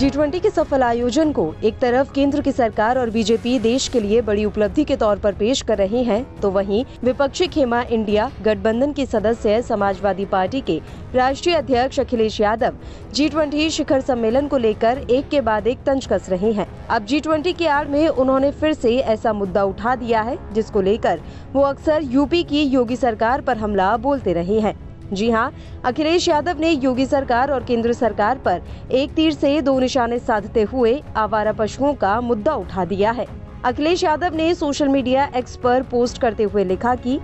G twenty के सफल आयोजन को एक तरफ़ केंद्र की सरकार और बीजेपी देश के लिए बड़ी उपलब्धि के तौर पर पेश कर रहे हैं तो वहीं विपक्षी खेमा इंडिया, गठबंधन के सदस्य समाजवादी पार्टी के राष्ट्रीय अध्यक्ष अखिलेश यादव जी ट्वेंटी शिखर सम्मेलन को लेकर एक के बाद एक तंज कस रहे हैं। अब जी ट्वेंटी की आड़ में उन्होंने फिर से ऐसा मुद्दा उठा दिया है, जिसको लेकर वो अक्सर यूपी की योगी सरकार पर हमला बोलते रहे हैं। जी हाँ, अखिलेश यादव ने योगी सरकार और केंद्र सरकार पर एक तीर से दो निशाने साधते हुए आवारा पशुओं का मुद्दा उठा दिया है। अखिलेश यादव ने सोशल मीडिया एक्स पर पोस्ट करते हुए लिखा कि,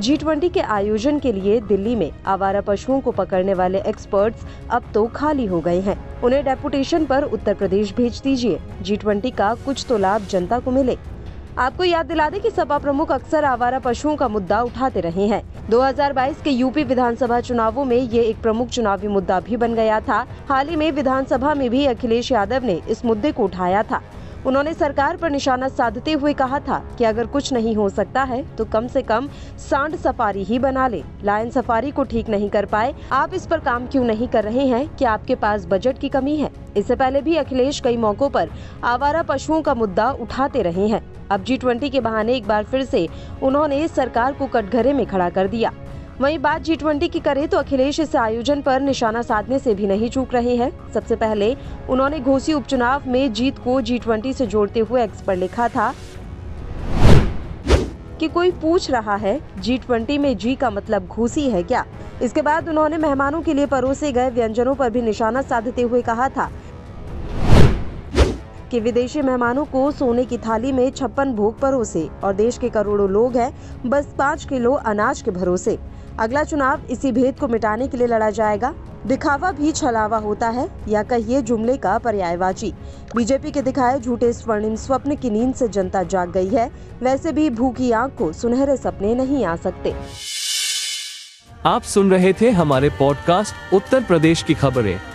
जी ट्वेंटी के आयोजन के लिए दिल्ली में आवारा पशुओं को पकड़ने वाले एक्सपर्ट्स अब तो खाली हो गए हैं। उन्हें डेपुटेशन पर उत्तर प्रदेश भेज दीजिए। जी ट्वेंटी का कुछ तो लाभ जनता को मिले। आपको याद दिला दें कि सपा प्रमुख अक्सर आवारा पशुओं का मुद्दा उठाते रहे हैं। 2022 के यूपी विधानसभा चुनावों में ये एक प्रमुख चुनावी मुद्दा भी बन गया था। हाल ही में विधानसभा में भी अखिलेश यादव ने इस मुद्दे को उठाया था। उन्होंने सरकार पर निशाना साधते हुए कहा था कि अगर कुछ नहीं हो सकता है तो कम से कम सांड सफारी ही बना ले। लायन सफारी को ठीक नहीं कर पाए। आप इस पर काम क्यों नहीं कर रहे हैं? कि आपके पास बजट की कमी है? इससे पहले भी अखिलेश कई मौकों पर आवारा पशुओं का मुद्दा उठाते रहे हैं। अब जी के बहाने एक बार फिर से उन्होंने सरकार को कटघरे में खड़ा कर दिया। वहीं बात जी ट्वेंटी की करें तो अखिलेश इस आयोजन पर निशाना साधने से भी नहीं चूक रहे हैं। सबसे पहले, उन्होंने घोसी उपचुनाव में जीत को जी ट्वेंटी से जोड़ते हुए एक्स पर लिखा था कि कोई पूछ रहा है जी ट्वेंटी में जी का मतलब घूसी है क्या? इसके बाद उन्होंने मेहमानों के लिए परोसे गए व्यंजनों पर भी निशाना साधते हुए कहा था कि विदेशी मेहमानों को सोने की थाली में छप्पन भोग परोसे और देश के करोड़ों लोग हैं, बस पाँच किलो अनाज के भरोसे। अगला चुनाव इसी भेद को मिटाने के लिए लड़ा जाएगा। दिखावा भी छलावा होता है, या कहिए जुमले का पर्यायवाची। बीजेपी के दिखाए झूठे स्वर्णिम स्वप्न की नींद से जनता जाग गई है। वैसे भी भूखी आँख को सुनहरे सपने नहीं आ सकते। आप सुन रहे थे हमारे पॉडकास्ट उत्तर प्रदेश की खबरें।